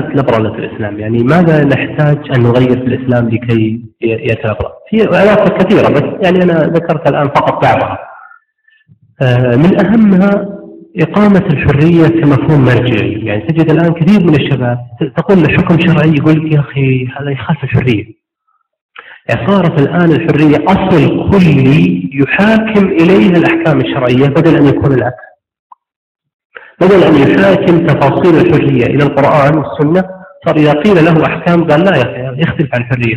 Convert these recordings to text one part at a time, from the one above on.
لبرلة الإسلام. يعني ماذا نحتاج أن نغير في الإسلام لكي يتلبرأ في عناصر كثيرة بس يعني أنا ذكرت الآن فقط بعضها. آه، من أهمها إقامة الحرية كمفهوم مرجعي يعني تجد الآن كثير من الشباب تقول له حكم شرعي يقول لك يا أخي هذا يخالف الحرية. يعني صارت الآن الحرية أصل كلي يحاكم إليه الأحكام الشرعية بدل أن يكون العكس. بدل أن يحاكم تفاصيل الحرية. إلى القرآن والسنة صار إذا قيل له أحكام قال لا يا أخي يختلف عن الحرية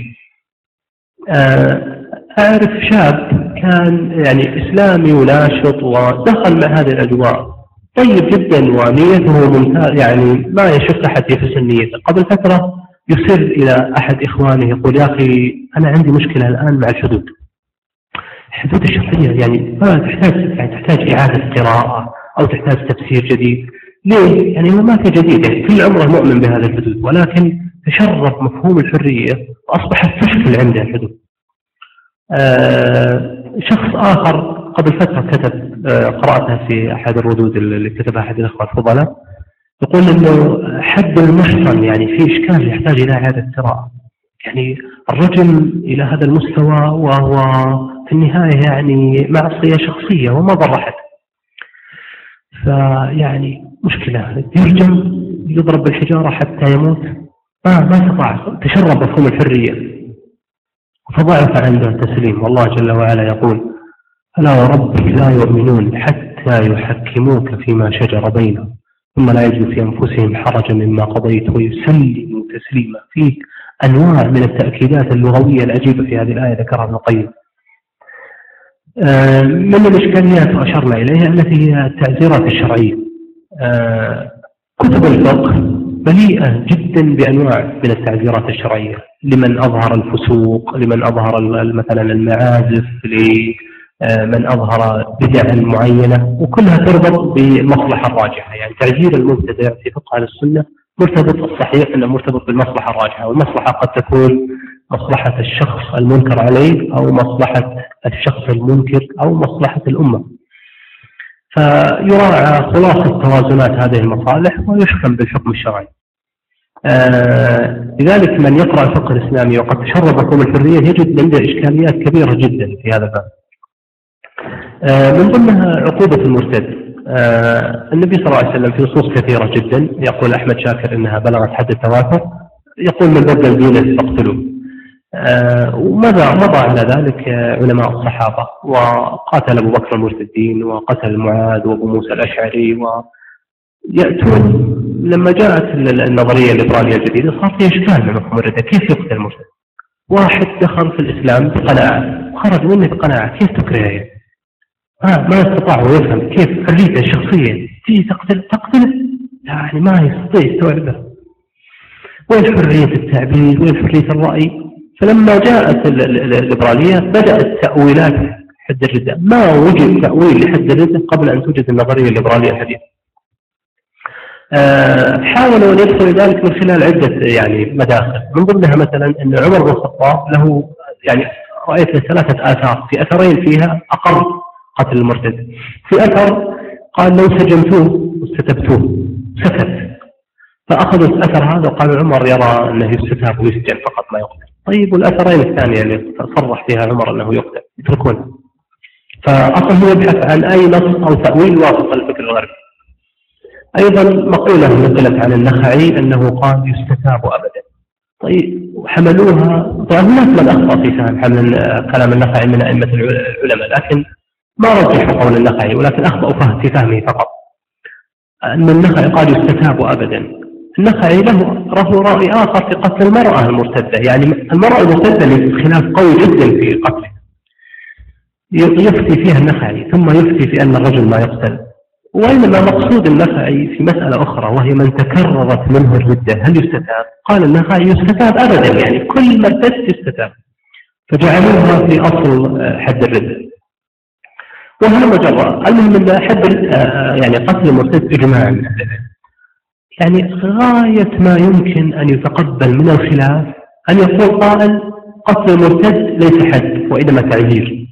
آه، أعرف شاب كان يعني إسلامي وناشط ودخل مع هذه الأجواء. طيب جدا ونيته ممتاز يعني ما يشك أحد يفسر نيته. قبل فترة يسر إلى أحد إخوانه يقول يا أخي أنا عندي مشكلة الآن مع الحدود. الحدود الشرعية يعني ما تحتاج يعني تحتاج إعادة قراءة. أو تحتاج تفسير جديد. ليه؟ يعني هو ما في جديد. يعني كل عمره مؤمن بهذه الحدود ولكن تشرب مفهوم الحرية وأصبحت تشكل عنده الحدود. آه شخص آخر قبل فترة كتب آه قرأتها في أحد الردود اللي كتبها أحد الأخوة الفضلاء. يقول إنه حد المحصن يعني في إشكال يحتاج إلى إعادة قراءه يعني الرجل إلى هذا المستوى وهو في النهاية يعني معصية شخصية وما ضر احد فيعني مشكلة. يرجم يضرب بالحجارة حتى يموت. ما ما استطاع تشرب مفهوم الحرية. فضعف عنده التسليم. والله جل وعلا يقول فلا وربك لا يؤمنون حتى يحكموك فيما شجر بينهم. ثم لا يجد في أنفسهم حرجا مما قضيت ويسلموا تسليما. فيه أنواع من التأكيدات اللغوية العجيبة في هذه الآية ذكرها ابن القيم. من الإشكاليات وأشرنا إليها التي هي التعزيرات الشرعية. آه، كتب الفقه مليئة جدا بأنواع من التعزيرات الشرعية. لمن أظهر الفسوق لمن أظهر مثلا المعازف آه، من أظهر بدعا معينة وكلها تربط بالمصلحة الراجحة يعني تعجيل المبتدع في فقه السنة مرتبط الصحيح أنه مرتبط بالمصلحة الراجحة والمصلحة قد تكون مصلحة الشخص المنكر عليه أو مصلحة الشخص المنكر أو مصلحة الأمة. فيراعى خلاصة توازنات هذه المصالح ويحكم بالحكم الشرعي. آه لذلك من يقرأ الفقه الإسلامي وقد تشرب مفهوم الحرية يجد عنده إشكاليات كبيرة جدا في هذا الباب. آه، من ضمنها عقوبة المرتد. آه، النبي صلى الله عليه وسلم في نصوص كثيرة جدا يقول أحمد شاكر أنها بلغت حد التواتر يقول من بدل دينه فاقتلوه. آه، وماذا مضى على ذلك علماء الصحابة وقاتل أبو بكر المرتدين وقتل معاذ وأبو موسى الأشعري ويأتون لما جاءت النظرية الليبرالية الجديدة صار في إشكال من الردة كيف يقتل المرتد؟ واحد دخل في الإسلام بقناعة خرج منه بقناعة كيف تكرهه؟ آه ما استطاع يفهم كيف حريته الشخصية تيجي تقتل تقتله يعني ما يستطيع يستوعبه وين حرية التعبير وين حرية الرأي فلما جاءت الليبرالية بدأت تأويلات حد الردة ما وجد تأويل لحد الردة قبل أن توجد النظرية الليبرالية الحديثة. آه حاولوا أن يدخلوا ذلك من خلال عدة يعني مداخل. من ضمنها مثلا أن عمر بن الخطاب له يعني رأيت ثلاثة آثار. في أثرين فيها أقر قتل المرتد. في أثر قال لو سجنتوه واستتبتوه سكت فأخذوا الأثر هذا وقالوا عمر يرى أنه يستتاب ويسجن فقط ما يقتل طيب والأثرين الثانية اللي صرح فيها عمر أنه يقتل يتركونها فأصلا هو يبحث عن أي نص أو تأويل وافق الفكر الغربي. أيضا مقولة نقلت عن النخعي أنه قال يستتاب أبدا. طيب حملوها. طبعا هناك من أخطأ في فهم حمل كلام النخعي من أئمة العلماء لكن ما رجحوا قول النخعي ولكن فهم في فهمه فقط. أن النخعي قال يستتاب أبدا. النخعي له له رأي آخر في قتل المرأة المرتدة. يعني المرأة المرتدة خلاف قوي جدا في قتله. يفتي فيها النخعي ثم يفتي في أن الرجل ما يقتل. وإنما مقصود النخعي في مسألة أخرى وهي من تكررت منه الردة. هل يستتاب؟ قال النخعي يستتاب أبدا يعني كل مرتد يستتاب. فجعلوها في أصل حد الردة. وهذا مجرى المهم إن حد آه، يعني قتل المرتد اجماعا. يعني غاية ما يمكن أن يتقبل من الخلاف أن يقول قائل قتل المرتد ليس حد وإنما تعذير.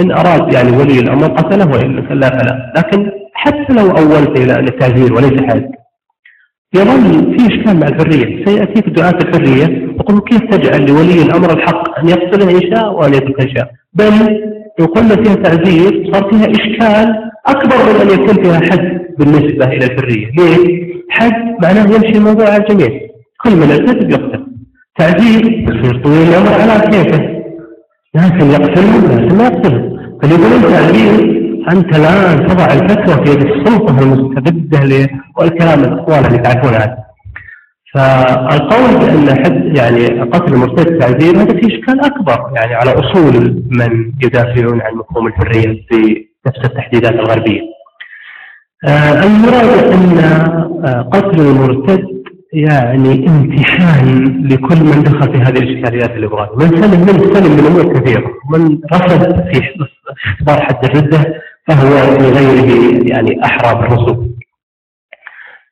إن أراد يعني ولي الأمر قتله وإن لا فلا. لكن حتى لو أولت إلى التعذير وليس حد. يظل في إشكال مع الحرية. سيأتيك دعاة الحرية يقول كيف تجعل لولي الأمر الحق أن يقتل إن شاء وأن يترك إن شاء بل لو قلنا فيها تعزير صار فيها إشكال أكبر من أن يكون فيها حد. بالنسبة إلى الحرية. ليه؟ حد معناه يمشي الموضوع على الجميع. كل من الكذب يقتل. تعزير يصير طويل الأمر على كيفه. لكن يقتلهم لكن ما يقتلهم فليقولون تعزير أنت الآن تضع الفتوى في يد السلطة المستبدة والكلام الأقوال اللي تعرفون عنه. فالقول بأن حد يعني قتل المرتد تعذير هذا في إشكال أكبر يعني على أصول من يدافعون عن مفهوم الحرية في نفس التحديدات الغربية. آه المراد أن آه قتل المرتد يعني امتحان لكل من دخل في هذه الإشكاليات الليبرالية، من سلم من سلم من أمور كثيرة، من رفض في اختبار حد الردة فهو في غيره يعني أحرى بالرسوم.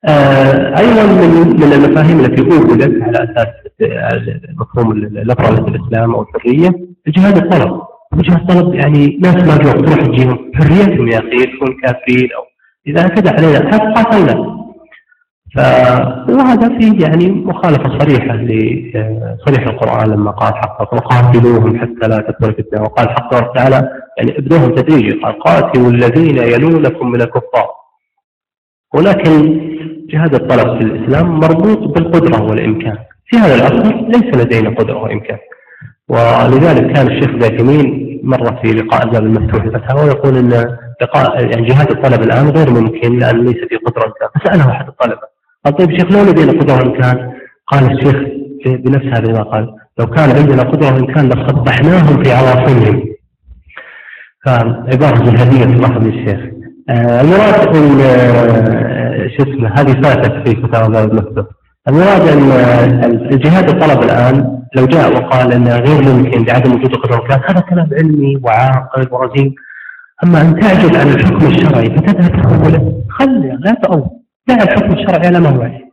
آه، أيضا من من المفاهيم التي أوجدت على أساس مفهوم الليبرالية الإسلام أو الحرية جهاد الطلب. جهاد الطلب يعني ناس ما جو تروح تجيهم حريتهم يا أخي يكون كافرين أو إذا اعتدى علينا حتى قاتلنا وهذا فيه يعني مخالفة صريحة لصريح القرآن لما قال حق وقاتلوهم حتى لا تكون فتنة وقال حق الله تعالى يعني ابدوهم تدريجي قال قاتلوا الذين يلونكم من الكفار. ولكن جهاد الطلب في الإسلام مربوط بالقدرة والإمكان. في هذا العصر ليس لدينا قدرة وإمكان. ولذلك كان الشيخ داكمين مرة في لقاء الباب المفتوح الفتاوى يقول أن يعني جهاد الطلب الآن غير ممكن لأن ليس في قدرة وإمكان فسأله أحد الطلبة قال طيب شيخ لو لدينا قدرة وإمكان قال الشيخ بنفس هذا ما قال لو كان عندنا قدرة وإمكان لصبحناهم في عواصمهم. الهدية صراحة من الشيخ. آه المراد أن آه شو اسمه هذه فاتت في كتاب المفتوح المراد أن آه الجهاد الطلب الآن لو جاء وقال انه غير ممكن لعدم وجود قدرة وكان هذا كلام علمي وعاقل ورزين. أما أن تعجز عن الحكم الشرعي فتذهب تأوله خلي لا تأول دع الحكم الشرعي على ما هو عليه.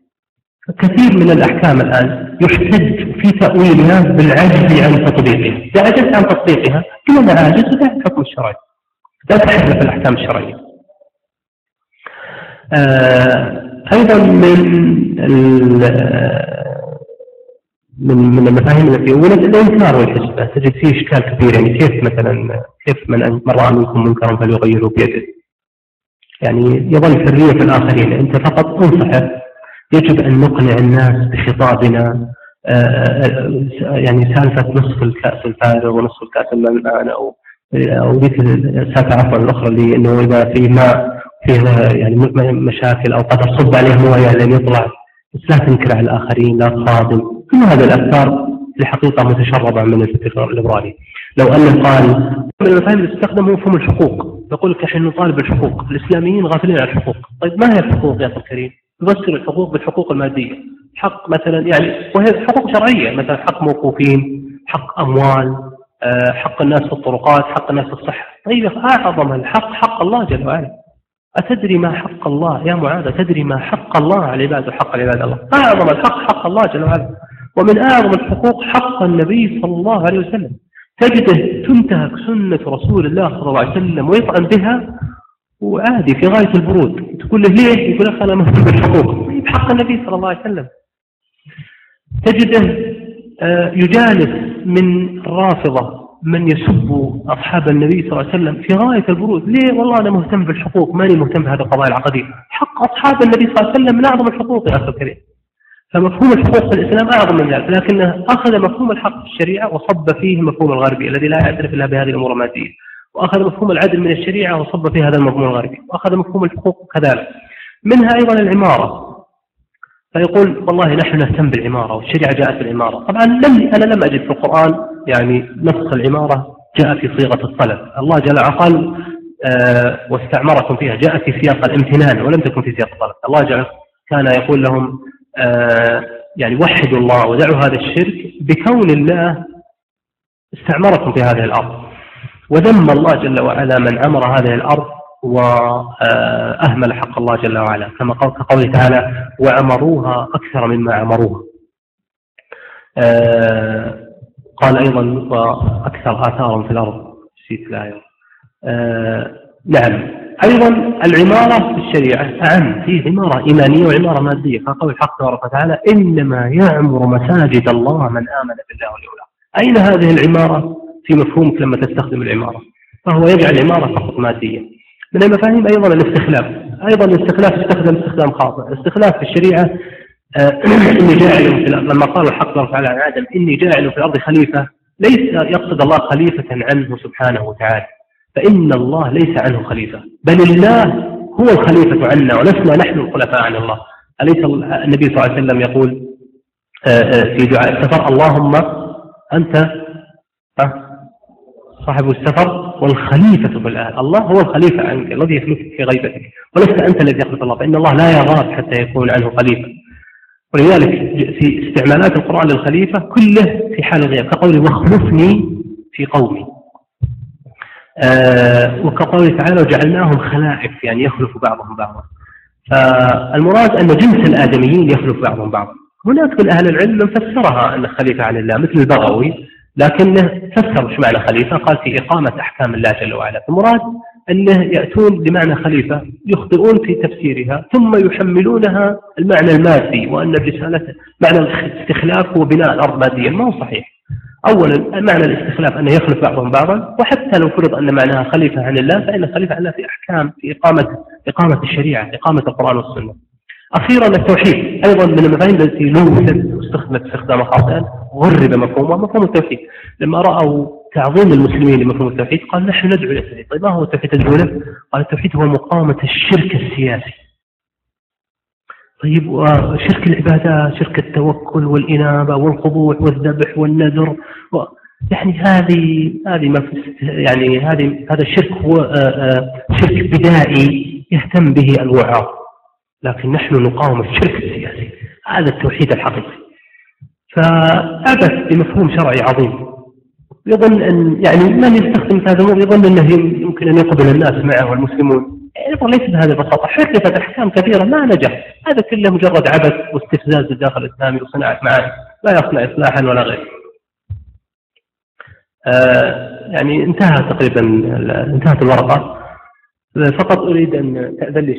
كثير من الأحكام الآن يحتج في تأويلها بالعجز عن تطبيقها. إذا عجزت عن تطبيقها كما أنا عاجز دع الحكم الشرعي. لا تحرف الأحكام الشرعية. آه أيضا من من من المفاهيم التي ولد الانكار والحسبه تجد فيه إشكال كبير يعني كيف مثلا كيف من راى منكم منكرا فليغيره بيده. يعني يظل حرية في الآخرين. أنت فقط أنصحه. يجب أن نقنع الناس بخطابنا يعني سالفة نصف الكأس الفارغ ونصف الكأس الملآن أو أو ذيك السالفه عفوا الأخرى اللي إنه إذا في ماء فيه يعني مشاكل أو قدر صب عليه مويه لين يطلع. لا تنكر على الآخرين لا تصادم. كل هذه الافكار الحقيقة متشربة من الفكر الليبرالي لو انه قال من المفاهيم اللي تستخدم مفهوم الحقوق يقول لك إحنا نطالب بالحقوق الإسلاميين غافلين عن الحقوق. طيب ما هي الحقوق يا أخي الكريم؟ يفسر الحقوق بالحقوق المادية. حق مثلا يعني وهي حقوق شرعية مثلا حق موقوفين حق أموال حق الناس في الطرقات حق الناس في الصحة. طيب أعظم الحق حق الله جل وعلا. أتدري ما حق الله؟ يا معاذ أتدري ما حق الله؟ على العباد وحق العباد الله. أعظم الحق حق الله جل وعلا. ومن أعظم الحقوق حق النبي صلى الله عليه وسلم. تجده تنتهك سنة رسول الله صلى الله عليه وسلم ويطعن بها وعادي في غاية البرود. تقول له ليه؟ يقول لك أنا مهتم بالحقوق طيب حق النبي صلى الله عليه وسلم. تجده يجالس من الرافضة من يسب أصحاب النبي صلى الله عليه وسلم في غاية البرود. ليه؟ والله أنا مهتم بالحقوق ماني مهتم بهذه القضايا العقدية. حق أصحاب النبي صلى الله عليه وسلم من أعظم الحقوق يا أخي الكريم. فمفهوم الحقوق في الإسلام أعظم من ذلك لكنه أخذ مفهوم الحق في الشريعة وصب فيه مفهوم الغربي الذي لا يعترف إلا بهذه الأمور المادية. وأخذ مفهوم العدل من الشريعة وصب فيه هذا المفهوم الغربي. وأخذ مفهوم الحقوق كذلك. منها أيضا العمارة. فيقول والله نحن نهتم بالعمارة والشريعة جاءت بالعمارة. طبعا لم أنا لم أجد في القرآن يعني نص العمارة جاء في صيغة الطلب الله جل وعلا قال آه واستعمركم فيها. جاءت في سياق الامتنان ولم تكن في سياق الطلب الله جل كان يقول لهم يعني وحدوا الله ودعوا هذا الشرك بكون الله استعمركم في هذه الأرض. وذم الله جل وعلا من عمر هذه الأرض وأهمل حق الله جل وعلا. كما قال كقوله تعالى وعمروها أكثر مما عمروها. آه قال أيضا وأكثر آثارا في الأرض. نسيت الآية. آه نعم. أيضا العمارة في الشريعة أعم في عمارة إيمانية وعمارة مادية. فقول الحق تبارك وتعالى إنما يعمر مساجد الله من آمن بالله واليوم أين هذه العمارة؟ في مفهومك لما تستخدم العمارة. فهو يجعل العمارة فقط مادية. من المفاهيم أيضا الاستخلاف. أيضا الاستخلاف يستخدم استخدام خاطئ. الاستخلاف في الشريعة آه، إني جاعل في الأرض. لما قال الحق تبارك وتعالى عن آدم إني جاعل في الأرض خليفة ليس يقصد الله خليفة عنه سبحانه وتعالى. فإن الله ليس عنه خليفة. بل الله هو الخليفة عنا ولسنا نحن الخلفاء عن الله. أليس النبي صلى الله عليه وسلم يقول آه، آه، في دعاء السفر اللهم أنت صاحب السفر والخليفة في الآن. الله هو الخليفة عنك الذي يخلفك في غيبتك. ولست أنت الذي يخلف الله. فإن الله لا يغاب حتى يكون عنه خليفة. ولذلك في استعمالات القرآن للخليفة كله في حال الغياب كقوله واخلفني في قومي. آه وكقوله تعالى وجعلناهم خلائف يعني يخلف بعضهم بعضا. فالمراد أن جنس الآدميين يخلف بعضهم بعضا. هناك من أهل العلم من فسرها أن خليفة عن الله مثل البغوي لكنه فسر إيش معنى خليفة؟ قال في إقامة أحكام الله جل وعلا. المراد أنه يأتون بمعنى خليفة يخطئون في تفسيرها ثم يحملونها المعنى المادي وأن الرسالة معنى الاستخلاف هو بناء الأرض ماديا. ما هو صحيح. أولا معنى الاستخلاف أنه يخلف بعضهم بعضا وحتى لو فرض أن معناها خليفة عن الله فإن خليفة عن الله في أحكام في إقامة إقامة الشريعة إقامة القرآن والسنة. أخيرا التوحيد أيضا من المفاهيم التي لوثت واستخدمت استخداما خاطئا غرب مفهومها مفهوم التوحيد. لما رأوا تعظيم المسلمين لمفهوم التوحيد قال نحن ندعو إلى التوحيد. طيب ما هو التوحيد؟ قال التوحيد هو مقاومة الشرك السياسي. طيب وشرك العبادات شرك التوكل والإنابة والخضوع والذبح والنذر. و... يعني هذه هذه ما يعني هذه هذا الشرك هو آه، آه، شرك بدائي يهتم به الوعاظ. لكن نحن نقاوم الشرك السياسي. هذا التوحيد الحقيقي. فعبث بمفهوم شرعي عظيم. يظن أن يعني من يستخدم هذا الأمور؟ يظن أنه يمكن أن يقبل الناس معه والمسلمون. أيضا ليس بهذه البساطة حرفت أحكام كثيرة ما نجح. هذا كله مجرد عبث واستفزاز للداخل الإسلامي وصناعة معاني. لا يصنع إصلاحا ولا غيره. آه يعني انتهى تقريبا انتهت الورقة. فقط أريد أن تأذن لي